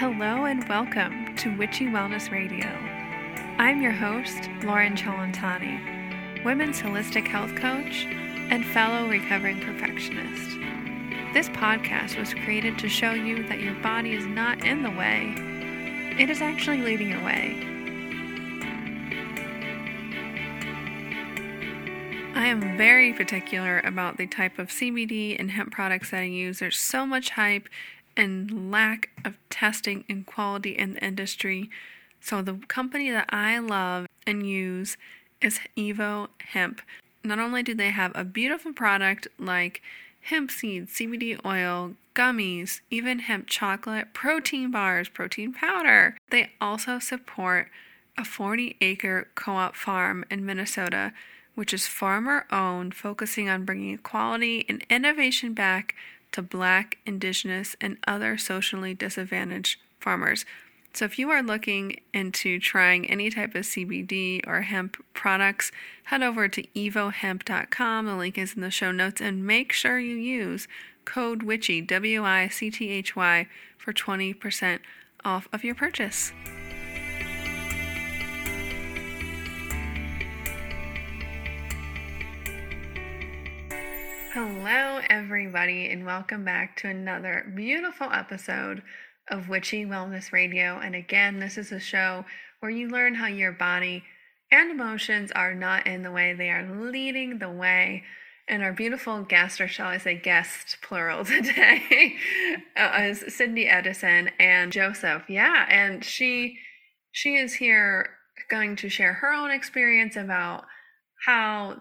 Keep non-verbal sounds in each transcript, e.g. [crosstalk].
Hello and welcome to Witchy Wellness Radio. I'm your host, Lauren Chalantani, women's holistic health coach and fellow recovering perfectionist. This podcast was created to show you that your body is not in the way, it is actually leading your way. I am very particular about the type of CBD and hemp products that I use. There's so much hype and lack of testing and quality in the industry. So, the company that I love and use is Evo Hemp. Not only do they have a beautiful product like hemp seed, CBD oil, gummies, even hemp chocolate, protein bars, protein powder, they also support a 40 acre co op farm in Minnesota, which is farmer owned, focusing on bringing equality and innovation back to Black, Indigenous, and other socially disadvantaged farmers. So, if you are looking into trying any type of CBD or hemp products, head over to evohemp.com. The link is in the show notes, and make sure you use code WICHY, W I C T H Y, for 20% off of your purchase. Hello, everybody, and welcome back to another beautiful episode of Witchy Wellness Radio. And again, this is a show where you learn how your body and emotions are not in the way, they are leading the way. And our beautiful guest, or shall I say guest plural [laughs] today, uh, is Cindy Edison and Josef. Yeah, and she she is here going to share her own experience about how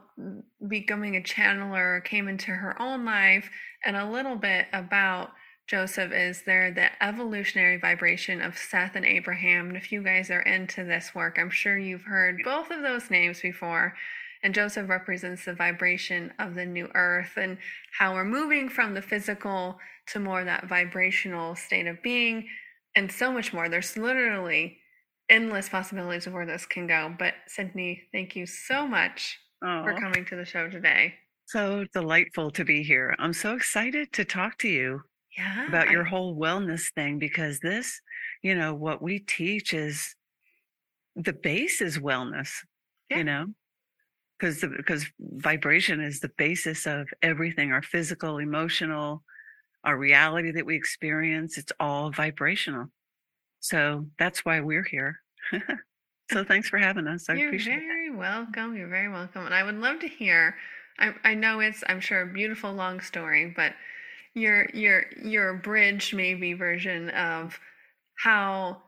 becoming a channeler came into her own life and a little bit about Josef is there the evolutionary vibration of Seth and Abraham. And if you guys are into this work, I'm sure you've heard both of those names before. And Josef represents the vibration of the new earth and how we're moving from the physical to more that vibrational state of being and so much more. There's literally endless possibilities of where this can go. But Cindy, thank you so much oh, for coming to the show today. So delightful to be here. I'm so excited to talk to you yeah, about your whole wellness thing because this, you know, what we teach is the base is wellness, yeah. you know, because because vibration is the basis of everything our physical, emotional, our reality that we experience. It's all vibrational. So that's why we're here. [laughs] so thanks for having us. I You're appreciate very it. welcome. You're very welcome. And I would love to hear. I, I know it's I'm sure a beautiful long story, but your your your bridge maybe version of how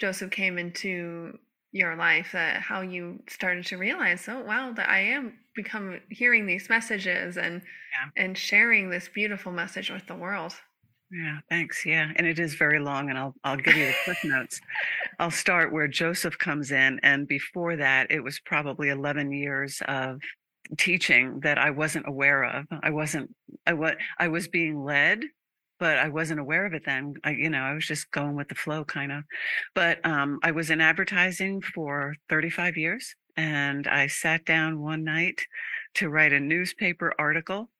Josef came into your life that how you started to realize oh wow that I am become hearing these messages and yeah. and sharing this beautiful message with the world. Yeah, thanks. Yeah, and it is very long, and I'll I'll give you the quick notes. I'll start where Josef comes in, and before that, it was probably eleven years of teaching that I wasn't aware of. I wasn't. I was. I was being led, but I wasn't aware of it then. I, you know, I was just going with the flow, kind of. But um, I was in advertising for thirty five years, and I sat down one night to write a newspaper article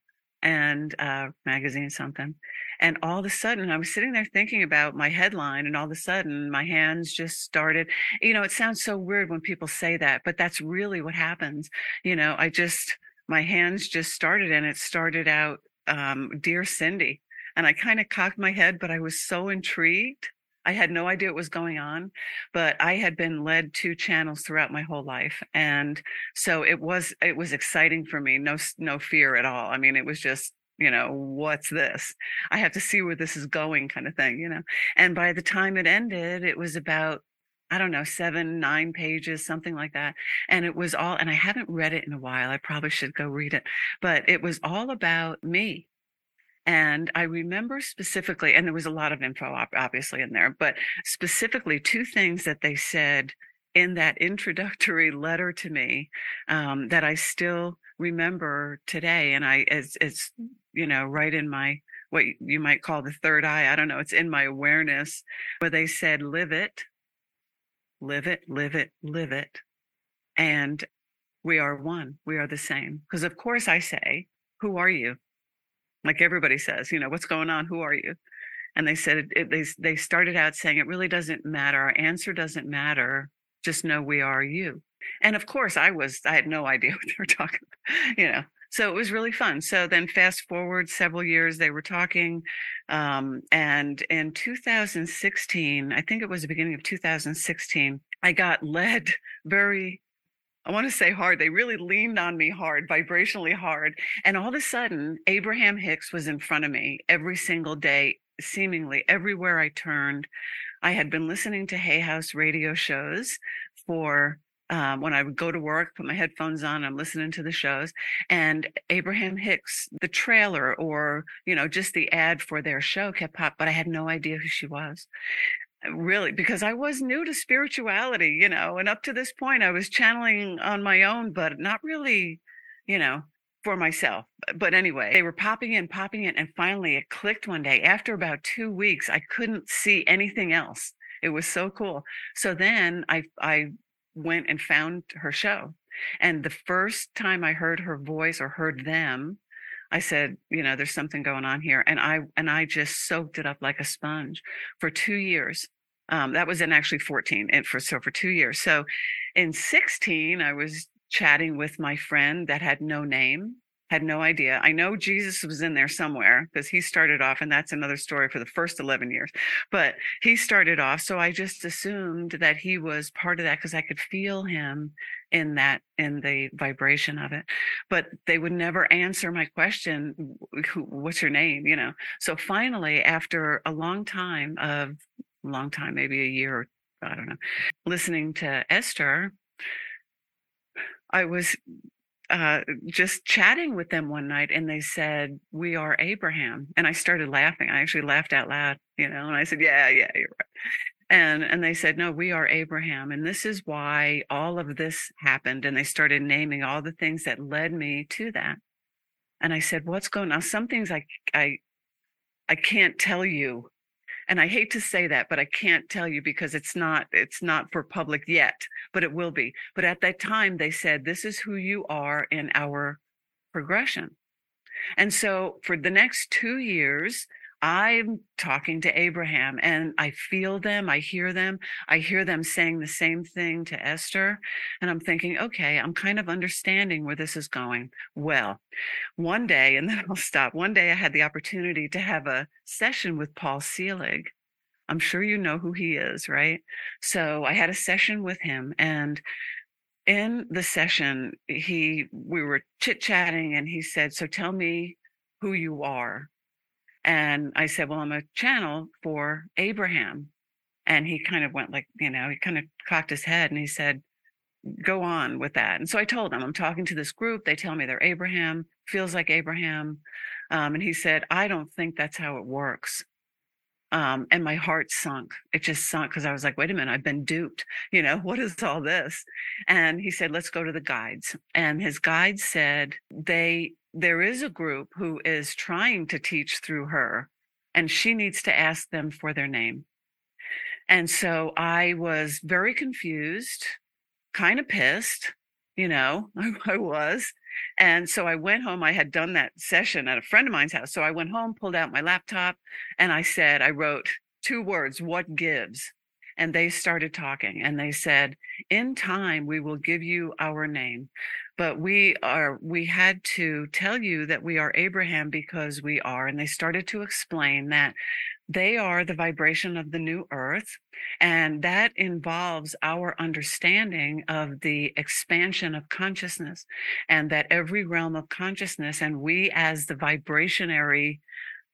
and uh, magazine something and all of a sudden, I was sitting there thinking about my headline, and all of a sudden, my hands just started. You know, it sounds so weird when people say that, but that's really what happens. You know, I just, my hands just started, and it started out, um, Dear Cindy. And I kind of cocked my head, but I was so intrigued. I had no idea what was going on, but I had been led to channels throughout my whole life, and so it was it was exciting for me. No no fear at all. I mean, it was just you know what's this? I have to see where this is going kind of thing you know? And by the time it ended it was about i don't know seven nine pages something like that. And it was all and i haven't read it in a while i probably should go read it but it was all about me. And I remember specifically, and there was a lot of info obviously in there, but specifically two things that they said in that introductory [laughs] letter to me um, that I still remember today. And I, it's, it's you know, right in my what you might call the third eye. I don't know. It's in my awareness where they said, live it, live it, live it, live it. And we are one. We are the same. Because, of course, I say, who are you? Like everybody says, you know, what's going on? Who are you? And they said it, they they started out saying it really doesn't matter. Our answer doesn't matter. Just know we are you. And of course, I was I had no [laughs] idea what they were talking about, you know. So it was really fun. So then fast forward several years, they were talking. Um, and in 2016, I think it was the beginning of 2016, I got [laughs] led very I want to say hard. They really leaned on me hard, vibrationally hard. And all of a sudden, Abraham Hicks was in front of me every single day, seemingly everywhere I turned. I had been listening to Hay House radio shows for um, when I would go to work, put my headphones on, I'm listening to the shows, and Abraham Hicks, the trailer or you know just the ad for their show kept pop, but I had no idea who she was. Really because i was new to spirituality you know and up to this point i was channeling on my own but not really you know for myself. But anyway they were popping in popping in and finally it clicked one day. After about two weeks i couldn't see anything else. It was so cool. So then i i went and found her show and the first time i heard her voice or heard them I said, you know, there's something going on here. And I and I just soaked it up like a sponge for two years. Um, that was in actually 14 and for so for two years. So in 16, I was chatting with my friend that had no name, had no idea. I know Jesus was in there somewhere because he started off, and that's another story for the first 11 years. But he started off. So I just assumed that he was part of that because I could feel him in that in the vibration of it but they would never answer my question what's your name you know so finally after a long time of long time maybe a year or i don't know listening to esther i was uh, just chatting with them one night and they said we are abraham. And i started laughing. I actually laughed out loud you know and i said yeah yeah you're right. And and they said no we are abraham and this is why all of this happened. And they started naming all the things that led me to that. And i said what's going on some things i i i can't tell you and i hate to say that but i can't tell you because it's not it's not for public yet but it will be. But at that time they said this is who you are in our progression. And so for the next 2 years I'm talking to Abraham and I feel them, I hear them, I hear them saying the same thing to Esther. And I'm thinking, okay, I'm kind of understanding where this is going. Well, one day, and [laughs] then I'll stop. One day I had the opportunity to have a session with Paul Selig. I'm sure you know who he is, right? So I had a session with him and in the session he we were chit-chatting and he said, "So tell me who you are." And I said, Well, I'm a channel for Abraham. And he kind of went like, you know, he kind of cocked his head and he said, Go on with that. And so I told him, I'm talking to this group. They tell me they're Abraham, feels like Abraham. Um, and he said, I don't think that's how it works. Um, and my heart sunk. It just sunk because I was like, wait a minute, I've been duped. You know, [laughs] what is all this? And he said, let's go to the guides. And his guides said they there is a group who is trying to teach through her, and she needs to ask them for their name. And so I was very confused, kind of pissed, you know, I, [laughs] I was. And so I went home. I had done that session at a friend of mine's house. So I went home, pulled out my laptop, and I said, I wrote two words, what gives? And they started talking and they said, In time, we will give you our name. But we are we had to tell you that we are abraham because we are and they started to explain that they are the vibration of the new earth and that involves our understanding of the expansion of consciousness and that every realm of consciousness and we as the vibrationary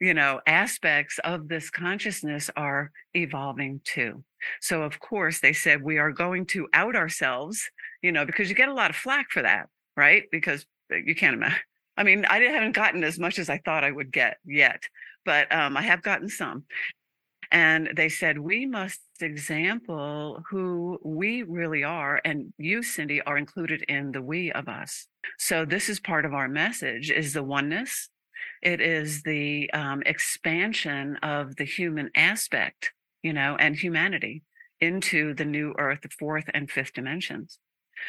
you know aspects of this consciousness are evolving too so of course they said we are going to out ourselves you know because you get a lot of flack for that right? Because uh, you can't imagine. I mean, I haven't gotten as much as I thought I would get yet, but um, I have gotten some. And they said, we must example who we really are. And you, Cindy, are included in the we of us. So this is part of our message is the oneness. It is the um, expansion of the human aspect, you know, and humanity into the new earth, the fourth and fifth dimensions.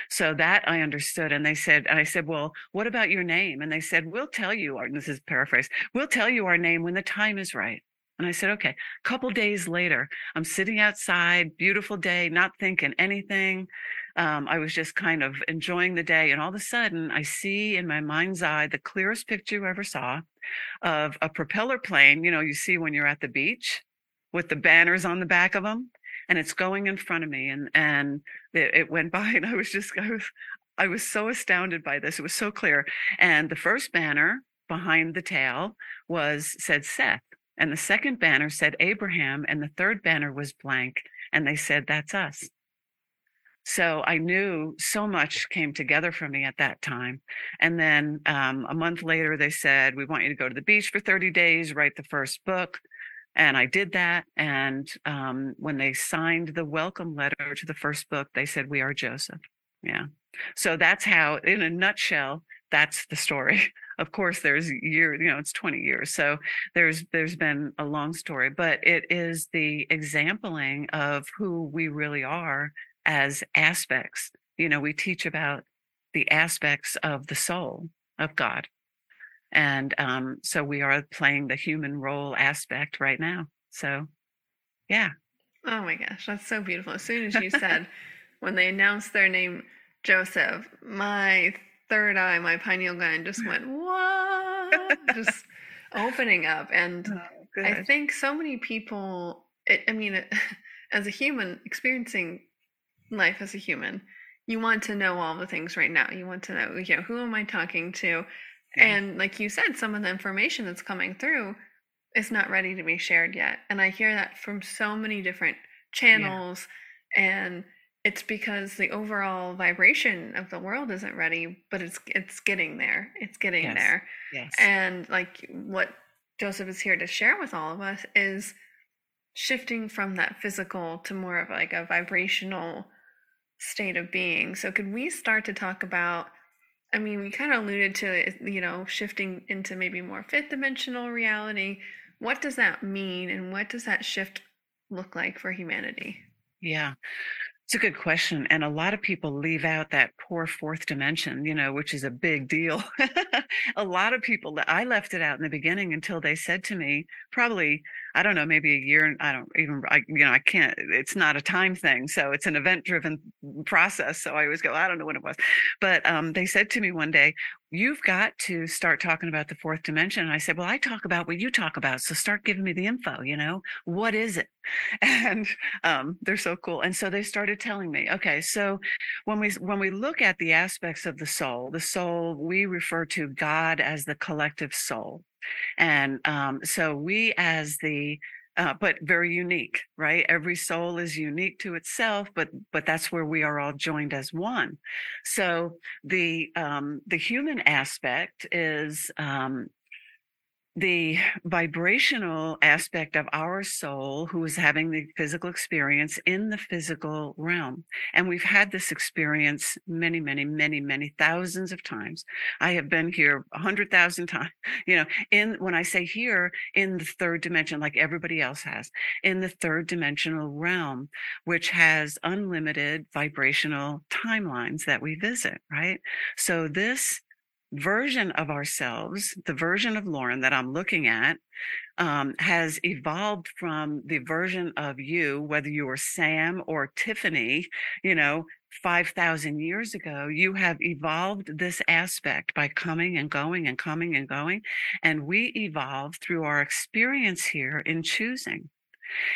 So that I understood. And they said, and I said, well, what about your name? And they said, we'll tell you, our, this is paraphrase, we'll tell you our name when the time is right. And I said, okay. A couple days later, I'm sitting outside, beautiful day, not thinking anything. Um, I was just kind of enjoying the day. And all of a sudden, I see in my mind's eye the clearest picture you ever saw of a propeller plane, you know, you see when you're at the beach with the banners on the back of them. And it's going in front of me. And, and it, it went [laughs] by, and I was just, I was, I was so astounded by this. It was so clear. And the first banner behind the tail was said Seth. And the second banner said Abraham. And the third banner was blank. And they said, That's us. So I knew so much came together for me at that time. And then um, a month later, they said, We want you to go to the beach for 30 days, write the first book. And I did that. And um, when they signed the welcome letter to the first book, they said, We are Josef. Yeah. So that's how, in a nutshell, that's the story. [laughs] Of course, there's year, you know, it's 20 years. So there's there's been a long story, but it is the exampling of who we really are as aspects. You know, we teach about the aspects of the soul of God. And um, so we are playing the human role aspect right now. So, yeah. Oh my gosh, that's so beautiful. As soon as you [laughs] said, when they announced their name, Josef, my third eye, my pineal gland just went, what? just [laughs] opening up. And oh, I think so many people, it, I mean, it, [laughs] as a human experiencing life as a human, you want to know all the things right now. You want to know, you know, who am I talking to? Yeah. And like you said, some of the information that's coming through is not ready to be shared yet. And I hear that from so many different channels yeah. and it's because the overall vibration of the world isn't ready, but it's it's getting there. It's getting yes. there. Yes. And like what Josef is here to share with all of us is shifting from that physical to more of like a vibrational state of being. So could we start to talk about I mean, we kind of alluded to it, you know, shifting into maybe more fifth dimensional reality. What does that mean and what does that shift look like for humanity? Yeah. It's a good question. And a lot of people leave out that poor fourth dimension, you know, which is a big deal. [laughs] a lot of people, I left it out in the beginning until they said to me, probably, I don't know, maybe a year, I don't even, I, you know, I can't, it's not a time thing. So it's an event driven process. So I always go, I don't know when it was. But um, they said to me one day, you've got to start talking about the fourth dimension. And I said, well, I talk about what you talk about. So start giving me the info, you know, what is it? [laughs] And um, they're so cool. And so they started telling me, okay, so when we, when we look at the aspects of the soul, the soul, we refer to God as the collective soul. And um, so we as the uh, but very unique, right? Every soul is unique to itself, but but that's where we are all joined as one. So the um, the human aspect is um, the vibrational aspect of our soul who is having the physical experience in the physical realm. And we've had this experience many, many, many, many thousands of times. I have been here a hundred thousand [laughs] times, you know, in when I say here in the third dimension, like everybody else has, in the third dimensional realm, which has unlimited vibrational timelines that we visit, right? So this version of ourselves, the version of Lauren that I'm looking at, um, has evolved from the version of you, whether you were Sam or Tiffany, you know, 5,000 years ago, you have evolved this aspect by coming and going and coming and going. And we evolve through our experience here in choosing.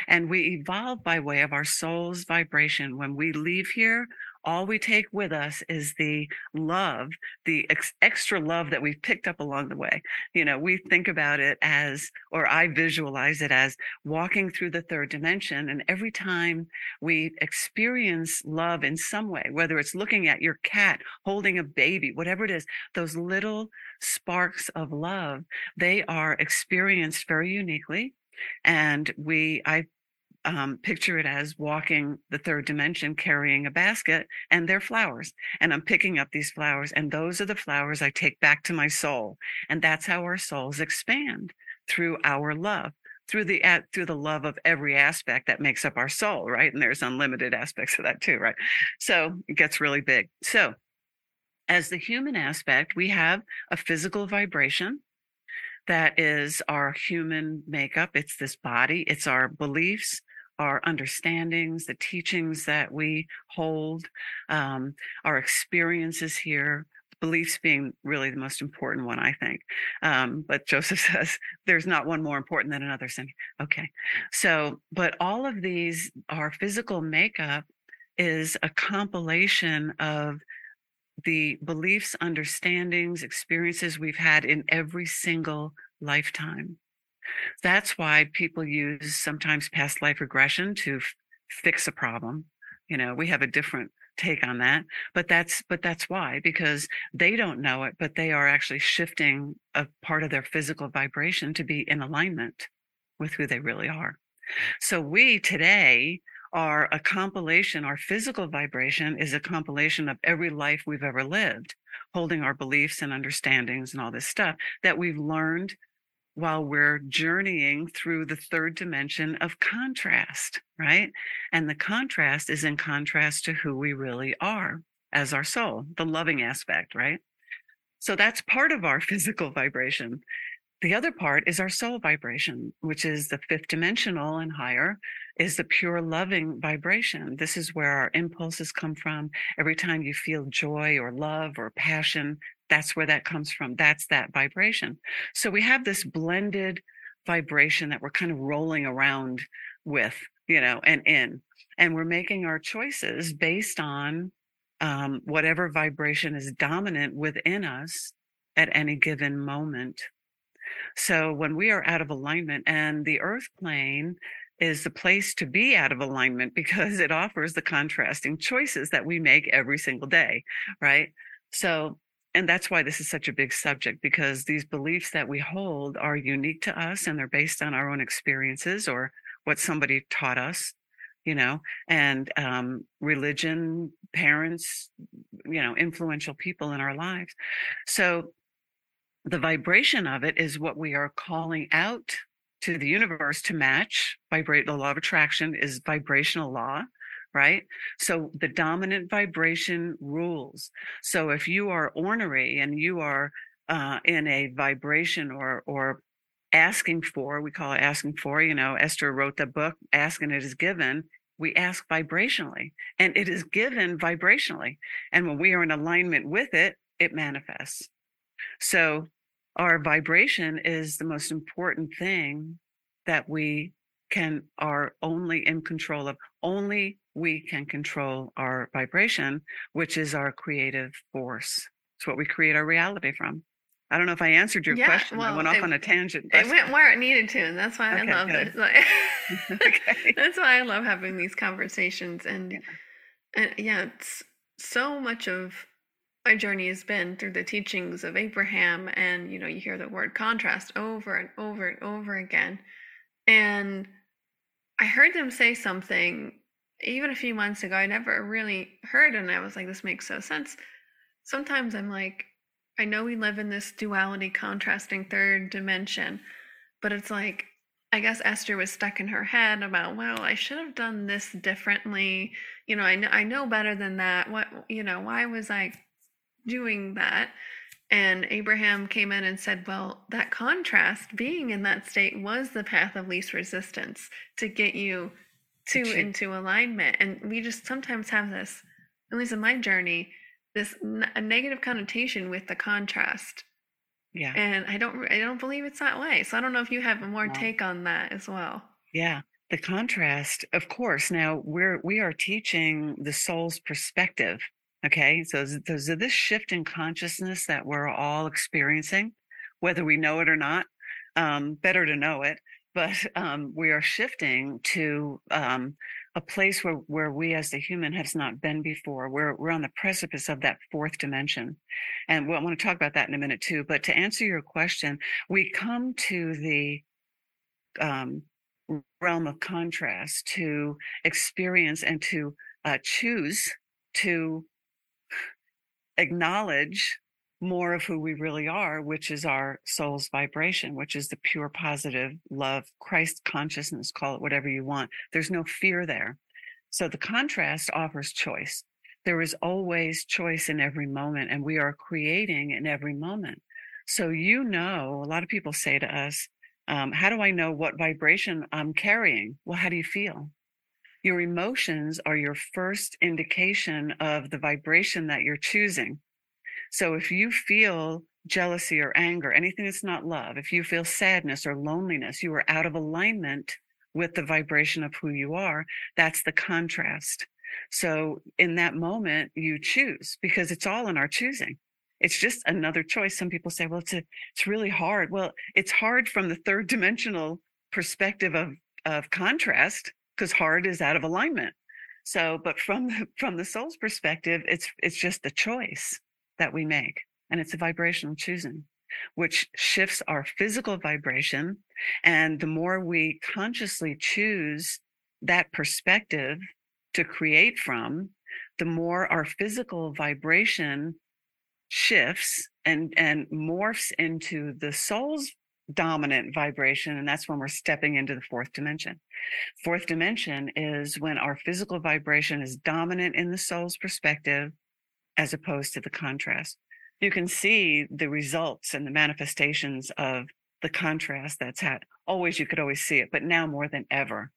And we evolve by way of our soul's vibration. When we leave here, all we take with us is the love, the ex- extra love that we've picked up along the way. You know, we think about it as, or I visualize it as walking through the third dimension. And every time we experience love in some way, whether it's looking at your cat, holding a baby, whatever it is, those little sparks of love, they are experienced very uniquely and we i um, picture it as walking the third dimension carrying a basket and they're flowers and i'm picking up these flowers and those are the flowers i take back to my soul and that's how our souls expand through our love through the through the love of every aspect that makes up our soul right? And there's unlimited aspects of that too right? So it gets really big. So as the human aspect we have a physical vibration that is our human makeup. It's this body, it's our beliefs, our understandings, the teachings that we hold, um, our experiences here, beliefs being really the most important one, I think. Um, but Josef [laughs] says there's not one more important than another. So, okay. So, but all of these, our physical makeup is a compilation of the beliefs, understandings, experiences we've had in every single lifetime. That's why people use sometimes past life regression to f- fix a problem. You know, we have a different take on that, but that's but that's why because they don't know it, but they are actually shifting a part of their physical vibration to be in alignment with who they really are. So we today are a compilation, our physical vibration is a compilation of every life we've ever lived, holding our beliefs and understandings and all this stuff that we've learned while we're journeying through the third dimension of contrast, right? And the contrast is in contrast to who we really are as our soul, the loving aspect, right? So that's part of our [laughs] physical vibration. The other part is our soul vibration, which is the fifth dimensional and higher, is the pure loving vibration. This is where our impulses come from. Every time you feel joy or love or passion, that's where that comes from. That's that vibration. So we have this blended vibration that we're kind of rolling around with, you know, and in. And we're making our choices based on um, whatever vibration is dominant within us at any given moment. So when we are out of alignment and the earth plane is the place to be out of alignment [laughs] because it offers the contrasting choices that we make every single day, right? So, and that's why this is such a big subject because these beliefs that we hold are unique to us and they're based on our own experiences or what somebody taught us, you know, and um, religion, parents, you know, influential people in our lives. So, the vibration of it is what we are calling out to the universe to match vibrate the law of attraction is vibrational law right? So the dominant vibration rules. So if you are ornery and you are uh, in a vibration or or asking for we call it asking for you know esther wrote the book asking it is given we ask vibrationally and it is given vibrationally and when we are in alignment with it it manifests. So our vibration is the most important thing that we can are only in control of only we can control our vibration which is our creative force it's what we create our reality from i don't know if i answered your Yeah, question i went off it- on a tangent It went where it needed to, and that's why Okay, I love good. [laughs] [laughs] Okay. That's why I love having these conversations, and Yeah. and yeah, it's so much of my journey has been through the teachings of Abraham, and you know, you hear the word contrast over and over and over again, and I heard them say something even a few months ago. I never really heard, and I was like, this makes so sense. Sometimes I'm like, I know we live in this duality, contrasting third dimension, but it's like, I guess Esther was stuck in her head about, well, I should have done this differently. You know, I know, I know better than that. What, you know, why was I doing that? And Abraham came in and said, well, that contrast, being in that state, was the path of least resistance to get you to into alignment. And we just sometimes have this, at least in my journey, this n- a negative connotation with the contrast yeah and i don't i don't believe it's that way so i don't know if you have a more No. take on that as well Yeah, the contrast, of course. Now we're we are teaching the soul's perspective. Okay, so there's this shift in consciousness that we're all experiencing, whether we know it or not. Um, better to know it, but um, we are shifting to um, a place where where we as the human has not been before. We're we're on the precipice of that fourth dimension, and we I want to talk about that in a minute too. But to answer your question, we come to the um, realm of contrast to experience and to uh, choose to acknowledge more of who we really are, which is our soul's vibration, which is the pure positive love, Christ consciousness, call it whatever you want. There's no fear there. So the contrast offers choice. There is always choice in every moment, and we are creating in every moment. So, you know, a lot of people say to us, um, How do I know what vibration I'm carrying? Well, how do you feel? Your emotions are your first indication of the vibration that you're choosing. So, if you feel jealousy or anger, anything that's not love, if you feel sadness or loneliness, you are out of alignment with the vibration of who you are. That's the contrast. So in that moment, you choose because it's all in our choosing. It's just another choice. Some people say, well, it's a, it's really hard. Well, it's hard from the third dimensional perspective of, of contrast because hard is out of alignment. So, but from the, from the soul's perspective, it's, it's just a choice that we make and it's a vibrational choosing which shifts our physical vibration. And the more we consciously choose that perspective to create from, the more our physical vibration shifts and, and morphs into the soul's dominant vibration. And that's when we're stepping into the fourth dimension. Fourth dimension is when our physical vibration is dominant in the soul's perspective as opposed to the contrast. You can see the results and the manifestations of the contrast that's had. Always you could always see it but now more than ever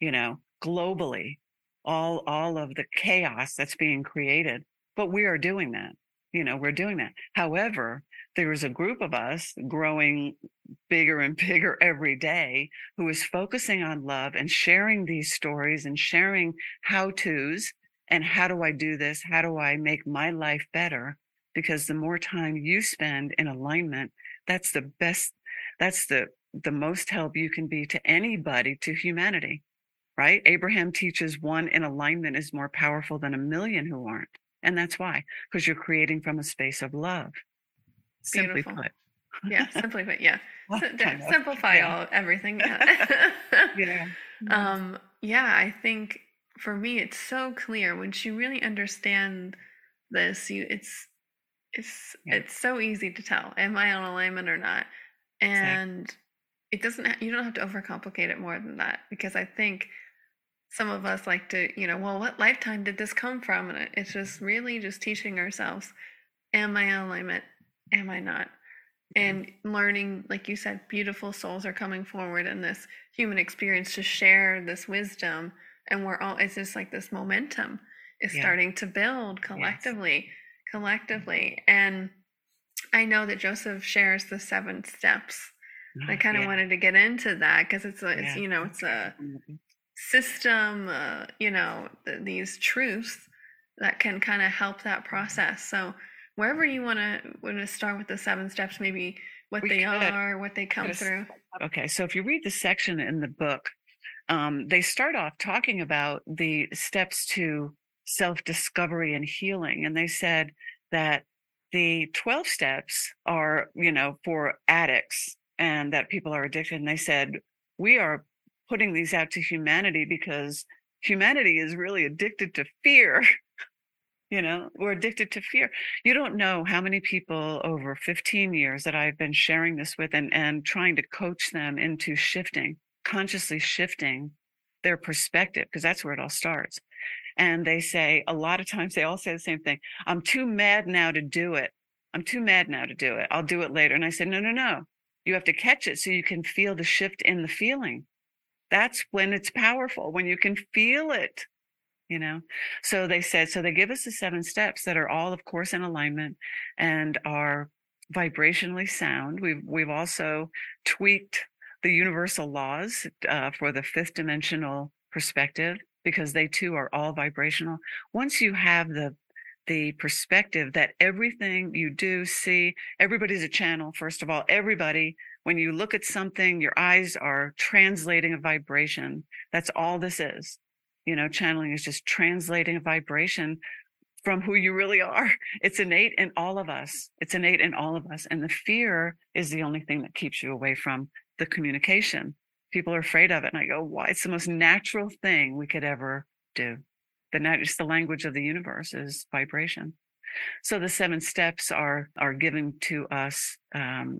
you know globally all all of the chaos that's being created but we are doing that you know we're doing that. However there is a group of us growing bigger and [laughs] bigger every day who is focusing on love and sharing these stories and sharing how to's and how do i do this? How do i make my life better? Because the more time you spend in alignment that's the best that's the the most help you can be to anybody to humanity right? Abraham teaches one in alignment is more powerful than a million who aren't and that's why because you're creating from a space of love. Simply put. Yeah simply put yeah, [laughs] well, simplify yeah. all everything yeah. [laughs] yeah. [laughs] Um yeah i think for me it's so clear once you really understand this you it's it's yeah. it's so easy to tell am I on alignment or not, and exactly. it doesn't. You don't have to overcomplicate it more than that because I think some of us like to, you know, well, what lifetime did this come from? And it's just really just teaching ourselves, am I on alignment? Am I not? And learning, like you said, beautiful souls are coming forward in this human experience to share this wisdom. And we're all, it's just like this momentum is yeah. starting to build collectively. Yes collectively. And I know that Josef shares the seven steps. I kind of yeah. wanted to get into that because it's a, it's, yeah. you know, it's a system, uh, you know, th- these truths that can kind of help that process. So wherever you want to want to start with the seven steps, maybe what we they could, are, what they come through. Okay, so if you read the section in the book, um, they start off talking about the steps to self discovery and healing. And they said that the 12 steps are, you know, for addicts and that people are addicted. And they said, we are putting these out to humanity because humanity is really addicted to fear. [laughs] you know, we're addicted to fear. You don't know how many people over 15 years that I've been sharing this with and, and trying to coach them into shifting, consciously shifting their perspective, because that's where it all starts. And they say a lot of times they all say the same thing i'm too mad now to do it. I'm too mad now to do it. I'll do it later. And i said no no no. You have to catch it so you can feel the shift in the feeling. That's when it's powerful when you can feel it you know? So they said so they give us the seven steps that are all of course in alignment and are vibrationally sound. We've we've also tweaked the universal laws uh, for the fifth dimensional perspective because they too are all vibrational. Once you have the the perspective that everything you do see everybody's a channel first of all everybody when you look at something your eyes are translating a vibration. That's all this is. You know channeling is just translating a vibration from who you really are. [laughs] It's innate in all of us. It's innate in all of us and the fear is the only thing that keeps you away from the communication people are afraid of it. And I go, why? It's the most natural thing we could ever do. The nat- it's the language of the universe is vibration. So the seven steps are are given to us um,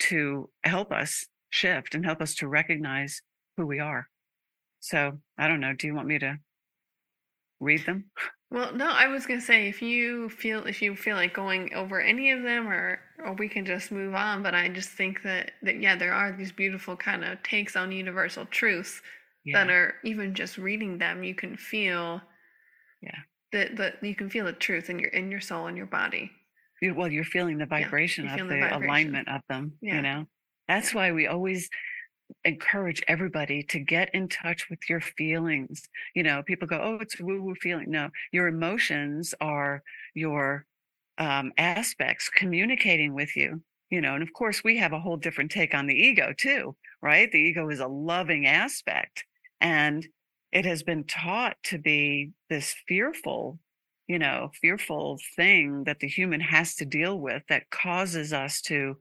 to help us shift and help us to recognize who we are. So I don't know. Do you want me to read them? Well, no, I was gonna say if you feel if you feel like going over any of them or or we can just move on, but I just think that that yeah, there are these beautiful kind of takes on universal truths Yeah. that are even just reading them, you can feel Yeah. that that you can feel the truth in your in your soul and your body. You, well, you're feeling the vibration you of the, the vibration. alignment of them, Yeah. you know? That's why we always encourage everybody to get in touch with your feelings. You know, people go, oh, it's woo woo feeling. No, your emotions are your um, aspects communicating with you, you know, and of course, we have a whole different take on the ego too, right? The ego is a loving aspect and it has been taught to be this fearful you know, fearful thing that the human has to deal with that causes us to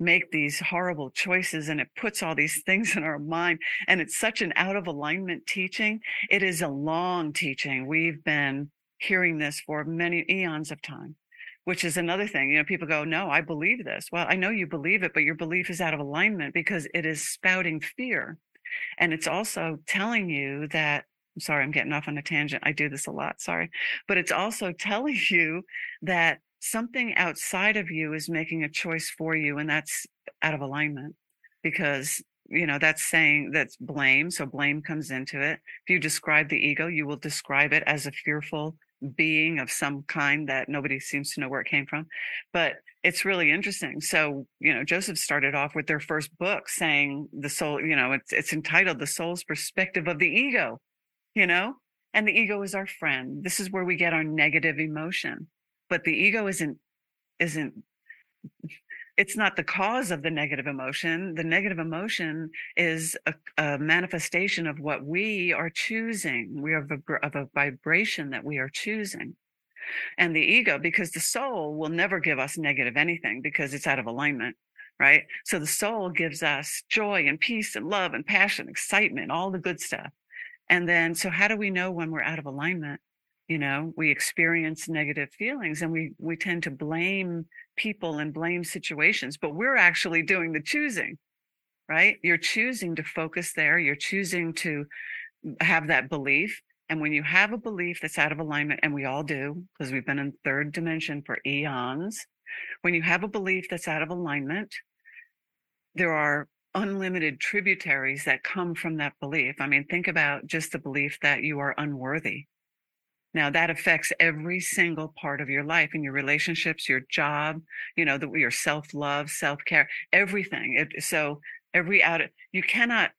make these horrible choices and it puts all these things in our mind. And it's such an out of alignment teaching. It is a long teaching. We've been hearing this for many eons of time, which is another thing. You know, people go, No, I believe this. Well, I know you believe it, but your belief is out of alignment because it is spouting fear. And it's also telling you that I'm sorry, I'm getting off on a tangent. I do this a lot. Sorry. But it's also telling [laughs] you that something outside of you is making a choice for you, and that's out of alignment because, you know, that's saying that's blame. So blame comes into it. If you describe the ego, you will describe it as a fearful being of some kind that nobody seems to know where it came from. But it's really interesting. So, you know, Josef started off with their first book saying the soul, you know, it's it's entitled The Soul's Perspective of the Ego you know and the ego is our friend this is where we get our negative emotion but the ego isn't isn't it's not the cause of the negative emotion. The negative emotion is a, a manifestation of what we are choosing. We are of a vibration that we are choosing. And the ego because the soul will never give us negative anything because it's out of alignment right? So the soul gives us joy and peace and love and passion excitement all the good stuff. And then, so how do we know when we're out of alignment? You know, we experience negative feelings and we we tend to blame people and blame situations, but we're actually doing the choosing, right? You're choosing to focus there. You're choosing to have that belief. And when you have a belief that's out of alignment, and we all do, because we've been in third dimension for eons, when you have a belief that's out of alignment, there are unlimited tributaries that come from that belief. I mean, think about just the belief that you are unworthy. Now that affects every single part of your life and your relationships, your job, you know, the, your self love, self care, everything. It, so every out, you cannot,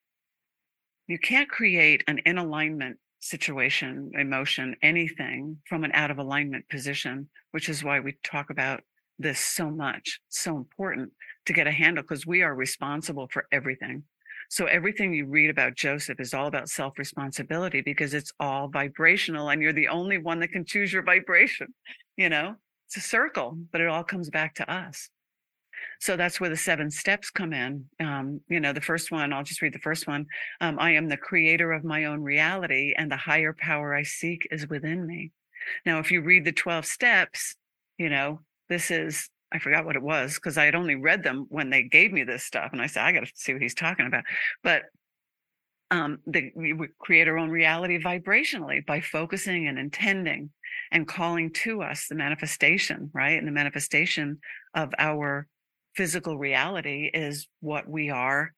you can't create an in alignment situation, emotion, anything from an out of alignment position, which is why we talk about this so much, so important to get a handle because we are responsible for everything. So everything you read about Josef is all about self responsibility because it's all vibrational and you're the only one that can choose your vibration. You know, it's a circle, but it all comes back to us. So that's where the seven steps come in. Um, you know, the first one, I'll just read the first one. Um, I am the creator of my own reality, and the higher power I seek is within me. Now, if you read the 12 steps, you know, this is I forgot what it was because I had only read them when they gave me this stuff, and I said I got to see what he's talking about. But um, the, we create our own reality vibrationally by focusing and intending and calling to us the manifestation, right? And the manifestation of our physical reality is what we are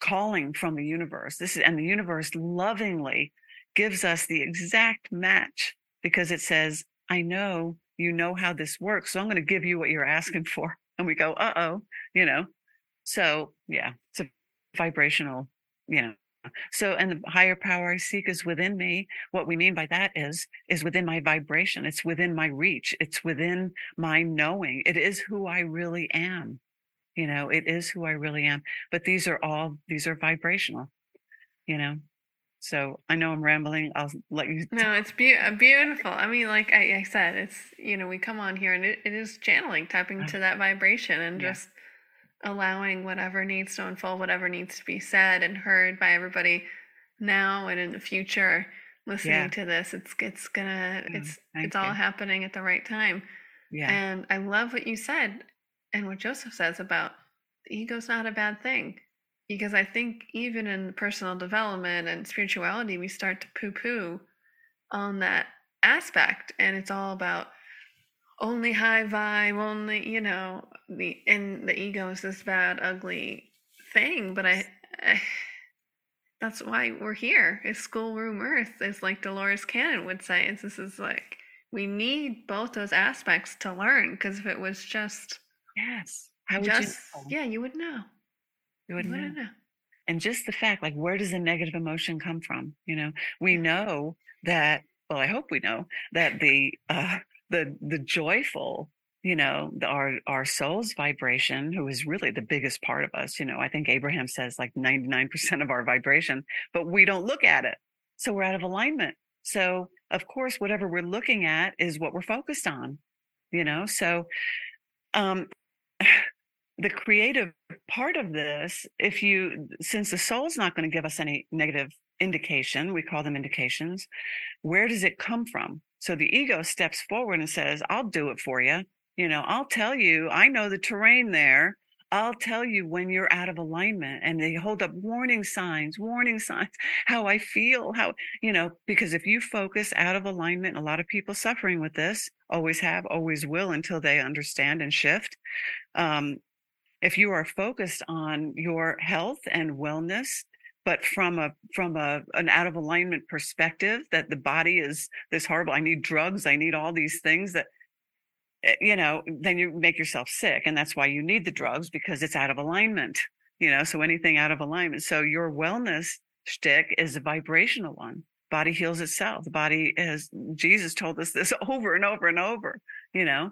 calling from the universe. This is, and the universe lovingly gives us the exact match because it says, I know you know how this works. So I'm going to give you what you're asking [laughs] for. And we go, uh oh, you know. So yeah, it's a vibrational, you know. So and the higher power I seek is within me. What we mean by that is is within my vibration. It's within my reach. It's within my knowing. It is who I really am. You know, it is who I really am. But these are all these are vibrational, you know. So I know I'm rambling. I'll let you. No, it's be- uh, beautiful. I mean, like I, I, said, it's, you know, we come on here and it, it is channeling, tapping to that vibration and yeah. just allowing whatever needs to unfold, whatever needs to be said and heard by everybody now and in the future listening yeah. to this. It's, it's gonna, yeah, it's, it's all happening at the right time. Yeah. And I love what you said and what Josef says about the ego's not a bad thing because I think even in personal development and spirituality, we start to poo poo on that aspect and it's all about only high vibe only you know the and the ego is this bad ugly thing but I, I that's why we're here. It's schoolroom earth is like dolores cannon would say is this is like we need both those aspects to learn because if it was just yes how would just you know? yeah you would know you would you know. wouldn't know and just the fact like where does a negative emotion come from you know? We know that well i hope we know that the uh the the joyful you know the, our our soul's vibration who is really the biggest part of us you know i think abraham says like 99% of our vibration but we don't look at it. So we're out of alignment. So of course whatever we're looking at is what we're focused on you know? So um the creative part of this if you since the soul's not going to give us any negative indication we call them indications where does it come from? So the ego steps forward and says i'll do it for you you know i'll tell you i know the terrain there. I'll tell you when you're out of alignment. And they hold up warning signs warning signs [laughs] how i feel how you know because if you focus out of alignment a lot of people suffering with this always have always will until they understand and shift. Um, if you are focused on your health and wellness but from a from a an out of alignment perspective that the body is this horrible i need drugs i need all these things that eh, you know then you make yourself sick and that's why you need the drugs because it's out of alignment you know so anything out of alignment. So your wellness shtick is a vibrational one. Body heals itself. The body is jesus told us this [laughs] over and over and over you know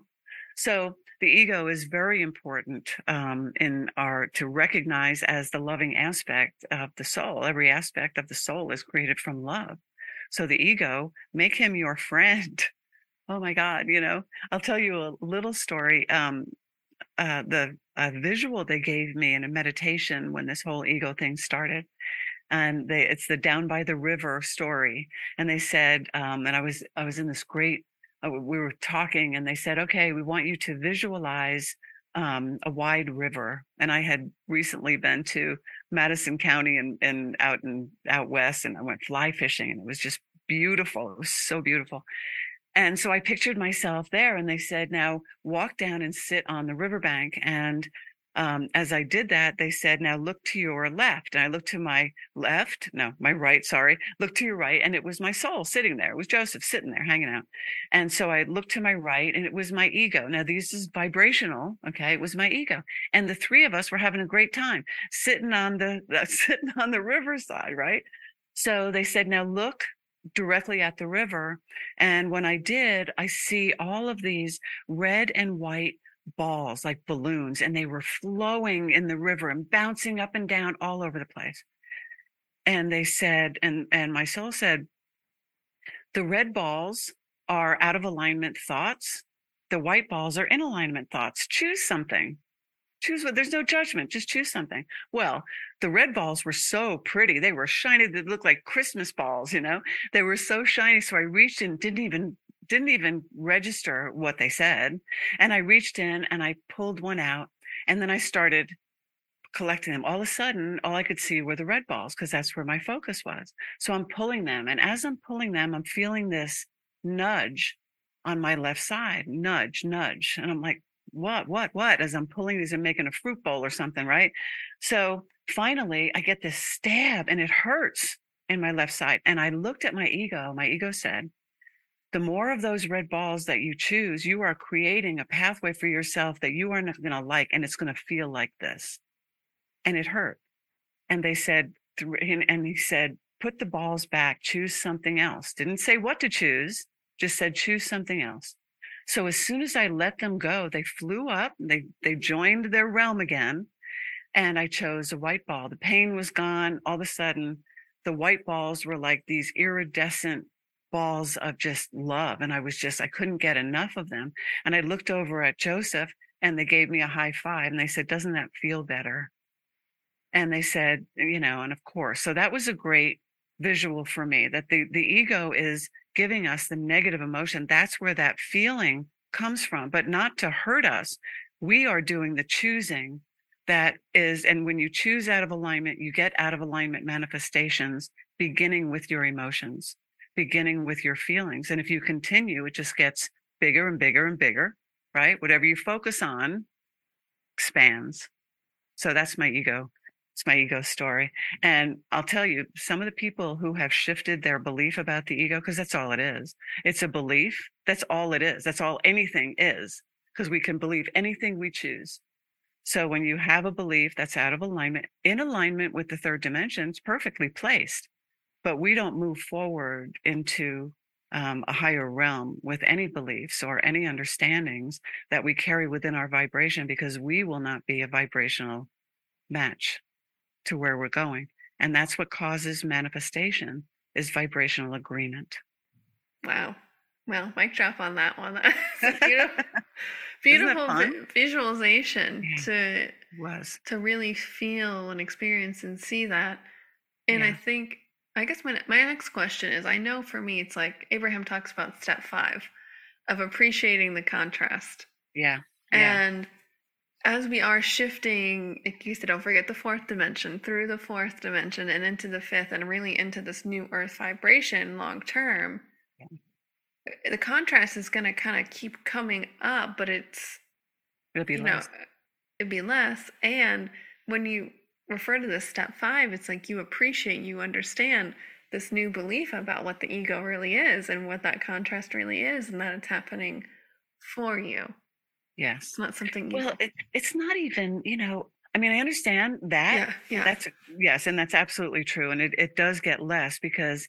so the ego is very important um, in our to recognize as the loving aspect of the soul. Every aspect of the soul is created from love. So the ego, make him your [laughs] friend. Oh my God, you know, I'll tell you a little story. Um, uh, the visual they gave me in a meditation when this whole ego thing started and they it's the down by the river story and they said um, and i was i was in this great we were talking and they said, okay, we want you to visualize um, a wide river. And I had recently been to Madison County and, and out and out west, and I went fly fishing, and it was just beautiful. It was so beautiful. And so I pictured myself there, and they said, now walk down and sit on the riverbank and um, as I did that, they said, now look to your left. And I looked to my left, no, my right, sorry, look to your right. And it was my soul sitting there. It was Josef sitting there hanging out. And so I looked to my right and it was my ego. Now, this is vibrational. Okay. It was my ego. And the three of us were having a great time sitting on the, [laughs] uh, sitting on the riverside. Right. So they said, now look directly at the river. And when I did, I see all of these red and white balls like balloons and they were flowing in the river and bouncing up and down all over the place. And they said and and my soul said the red balls are out of alignment thoughts. The white balls are in alignment thoughts. Choose something. Choose what there's no judgment. Just choose something. Well the red balls were so pretty. They were shiny. They looked like christmas balls you know? They were so shiny so i reached and didn't even didn't even register what they said. And I reached in and I pulled one out and then I started collecting them. All of a sudden, all I could see were the red balls because that's where my focus was. So I'm pulling them. And as I'm pulling them, I'm feeling this nudge on my left side nudge, nudge. And I'm like, what, what, what? As I'm pulling these and making a fruit bowl or something, right? So finally, I get this stab and it hurts in my left side. And I looked at my ego. My ego said, the more of those red balls that you choose, you are creating a pathway for yourself that you are not going to like, and it's going to feel like this. And it hurt. And they said, and he said, put the balls back, choose something else. Didn't say what to choose, just said, choose something else. So as soon as I let them go, they flew up, they, they joined their realm again. And I chose a white ball. The pain was gone. All of a sudden, the white balls were like these iridescent balls of just love. And I was just, I couldn't get enough of them. And I looked over at Josef and they gave me a high five and they said, Doesn't that feel better? And they said, you know, and of course, so that was a great visual for me that the, the ego is giving us the negative emotion. That's where that feeling comes from, but not to hurt us. We are doing the choosing that is, and when you choose out of alignment, you get out of alignment manifestations beginning with your emotions. Beginning with your feelings. And if you continue, it just gets bigger and bigger and bigger, right? Whatever you focus on expands. So that's my ego. It's my ego story. And I'll tell you, some of the people who have shifted their belief about the ego, because that's all it is. It's a belief. That's all it is. That's all anything is, because we can believe anything we choose. So when you have a belief that's out of alignment, in alignment with the third dimension, it's perfectly placed. But we don't move forward into um, a higher realm with any beliefs or any understandings that we carry within our vibration because we will not be a vibrational match to where we're going. And that's what causes manifestation is vibrational agreement. Wow. Well, mic drop on that one. [laughs] beautiful, [laughs] beautiful vi- visualization yeah, to was to really feel and experience and see that. And yeah. I think I guess my my next question is I know for me it's like Abraham talks about step 5 of appreciating the contrast. Yeah. yeah. And as we are shifting, like you said, don't forget the fourth dimension, through the fourth dimension and into the fifth, and really into this new earth vibration long term, yeah. the contrast is going to kind of keep coming up, but it's, it'll be less. Know, it'd be less. And when you refer to this step five, it's like you appreciate, you understand this new belief about what the ego really is and what that contrast really is, and that it's happening for you. Yes. It's not something you Well, it, it's not even, you know, I mean, I understand that. Yeah, yeah. That's yes, and that's absolutely true. And it, it does get less because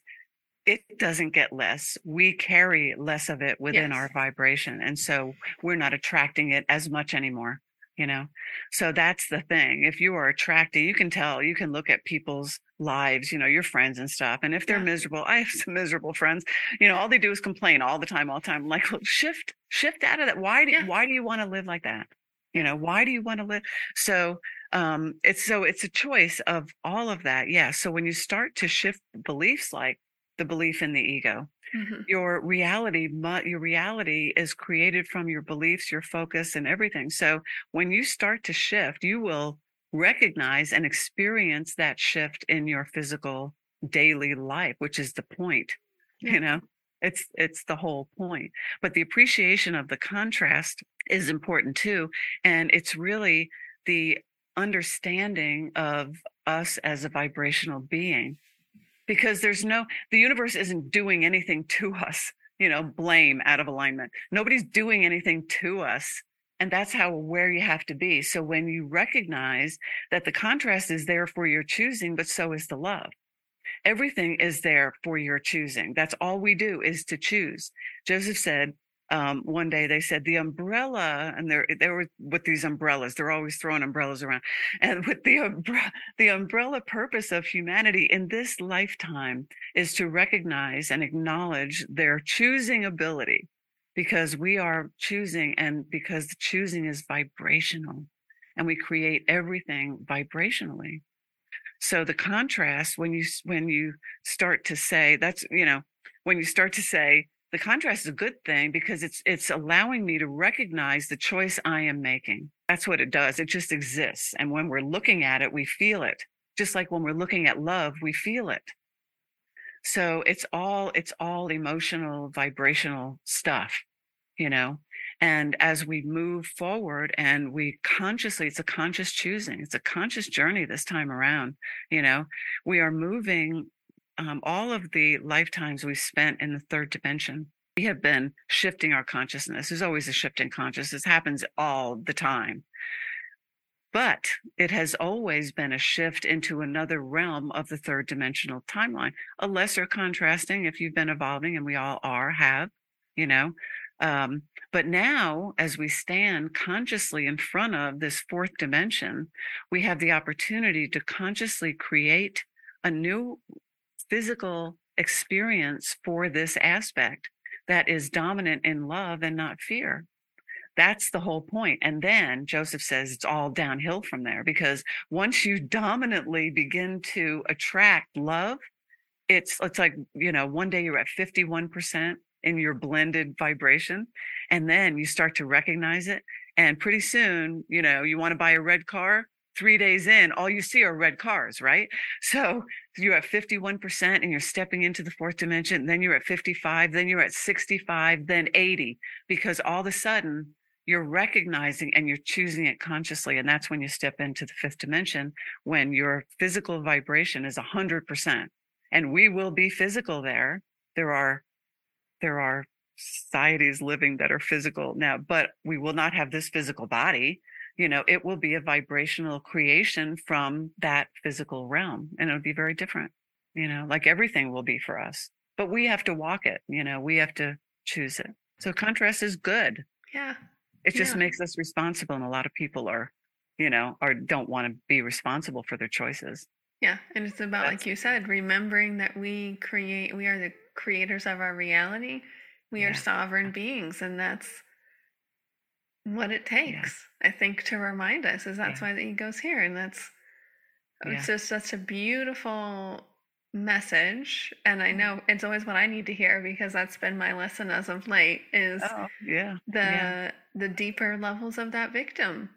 it doesn't get less. We carry less of it within yes. our vibration. And so we're not attracting it as much anymore, you know? So that's the thing. If you are attracting, you can tell, you can look at people's lives, you know, your friends and stuff. And if they're yeah. miserable, [laughs] I have some miserable friends, you know, all they do is complain all the time, all the time. I'm like, well, shift, shift out of that. Why do yeah. why do you want to live like that? You know, why do you want to live? So um it's so it's a choice of all of that. Yeah. So when you start to shift beliefs like the belief in the ego, mm-hmm. your reality your reality is created from your beliefs, your focus and everything. So when you start to shift, you will recognize and experience that shift in your physical daily life which is the point yeah. you know it's it's the whole point but the appreciation of the contrast is important too and it's really the understanding of us as a vibrational being because there's no the universe isn't doing anything to us you know blame out of alignment nobody's doing anything to us and that's how aware you have to be. So when you recognize that the contrast is there for your choosing, but so is the love. Everything is there for your choosing. That's all we do is to choose. Josef said, um, one day they said the umbrella, and there they were with these umbrellas. They're always throwing umbrellas around, [laughs] and with the umbrella, the umbrella purpose of humanity in this lifetime is to recognize and acknowledge their choosing ability because we are choosing and because the choosing is vibrational and we create everything vibrationally so the contrast when you when you start to say that's you know when you start to say the contrast is a good thing because it's it's allowing me to recognize the choice i am making. That's what it does. It just exists. And when we're looking at it we feel it. Just like when we're looking at love we feel it. So it's all it's all emotional vibrational stuff you know? And as we move forward and we consciously it's a conscious choosing. It's a conscious journey this time around you know? We are moving um, all of the lifetimes we've spent in the third dimension we have been shifting our consciousness. There's always a shift in consciousness. Happens all the time. But it has always been a shift into another realm of the third dimensional timeline, a lesser contrasting if you've been evolving, and we all are, have, you know. Um, but now, as we stand consciously in front of this fourth dimension, we have the opportunity to consciously create a new physical experience for this aspect that is dominant in love and not fear. That's the whole point. And then Josef says it's all downhill from there because once you dominantly begin to attract love, it's it's like, you know, one day you're at 51% in your blended vibration, and then you start to recognize it. And pretty soon, you know, you want to buy a red car, three days in, all you see are red cars, right? So you're at 51% and you're stepping into the fourth dimension. Then you're at 55, then you're at 65, then 80, because all of a sudden you're recognizing and you're choosing it consciously. And that's when you step into the fifth dimension, when your physical vibration is 100%. And we will be physical there. There are, there are societies living that are physical now, but we will not have this physical body you know, it will be a vibrational creation from that physical realm and it'll be very different, you know, like everything will be for us. But we have to walk it, you know, we have to choose it. So contrast is good. Yeah. It just Yeah. makes us responsible. And a lot of people are, you know, or don't want to be responsible for their choices. Yeah. And it's about, like you said, remembering that we create, we are the creators of our reality. We Yeah. are sovereign beings. And that's what it takes, I think, to remind us is that's Yeah. why the ego's here. And that's, uh, Yeah. it's just such a beautiful message. And I mm-hmm. know it's always what I need to hear because that's been my lesson as of late is Oh, yeah. the yeah. the deeper levels of that victim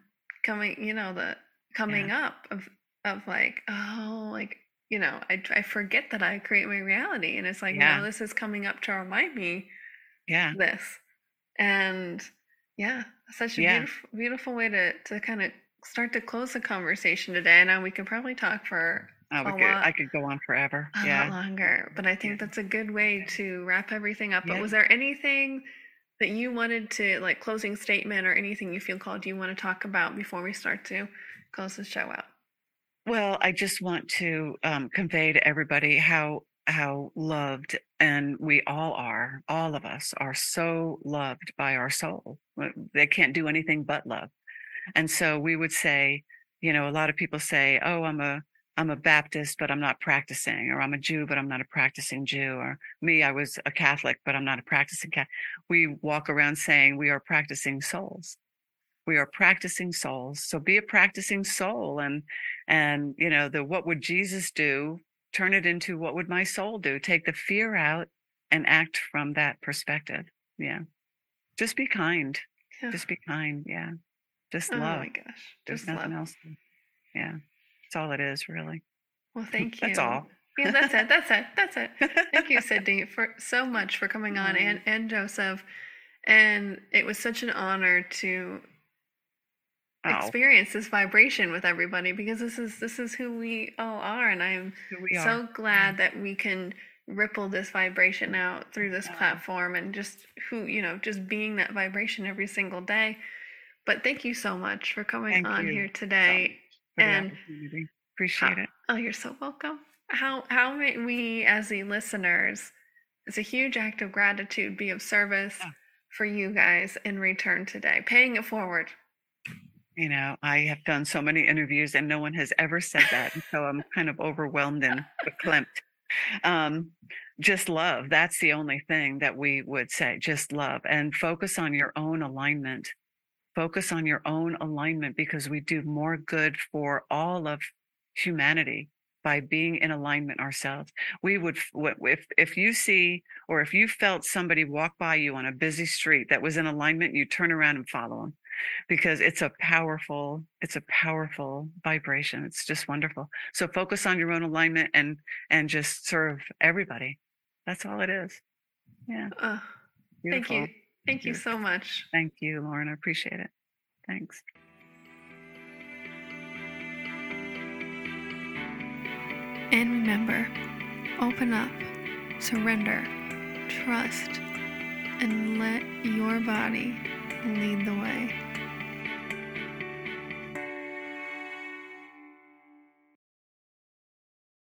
coming you know the coming up of of like oh like you know I, I forget that i create my reality and it's like Yeah. no this is coming up to remind me Yeah. this and yeah such a Yeah. beautiful beautiful way to to kind of start to close the conversation today and we can probably talk for Oh, a could, I could go on forever. a lot longer. But I think Yeah. that's a good way to wrap everything up. But Yeah. was there anything that you wanted to like closing statement or anything you feel called you want to talk about before we start to close the show out? Well, I just want to um, convey to everybody how how loved and we all are. All of us are so loved by our soul. Uh, They can't do anything but love. And so we would say, you know, a lot of people say, "Oh, I'm a I'm a Baptist, but I'm not practicing," or "I'm a Jew, but I'm not a practicing Jew," or "Me, I was a Catholic, but I'm not a practicing Catholic." We walk around saying we are practicing souls. We are practicing souls. So be a practicing soul and and you know the what would jesus do turn it into what would my soul do take the fear out and act from that perspective yeah just be kind Yeah. just be kind yeah just love. oh my gosh. there's Just nothing love. else yeah that's all it is really Well, [laughs] thank you. That's all. Yeah, that's it. That's it. That's it. Thank you, [laughs] Cindy, for so much for coming on Mm. and, and Josef. And it was such an honor to oh. experience this vibration with everybody because this is this is who we all are and i'm so are. glad that we can ripple this vibration out through this Yeah. platform and just who you know just being that vibration every single day. But thank you so much for coming Thank on here today the and opportunity. Uh, appreciate it. oh you're so welcome. How how may we as the listeners it's a huge act of gratitude be of service Yeah. for you guys in return today. Paying it forward you know i have done so many interviews and no one has ever said that so i'm kind of overwhelmed and verklempt. Um just love that's the only thing that we would say just love and focus on your own alignment. Focus on your own alignment because we do more good for all of humanity by being in alignment ourselves. We would if if you see or if you felt somebody walk by you on a busy street that was in alignment you turn around and follow them because it's a powerful it's a powerful vibration. It's just wonderful. So focus on your own alignment and and just serve everybody. That's all it is. Yeah. Uh, thank you. Thank you so much. Thank you lauren. I appreciate it. Thanks. And remember, open up, surrender, trust, and let your body lead the way.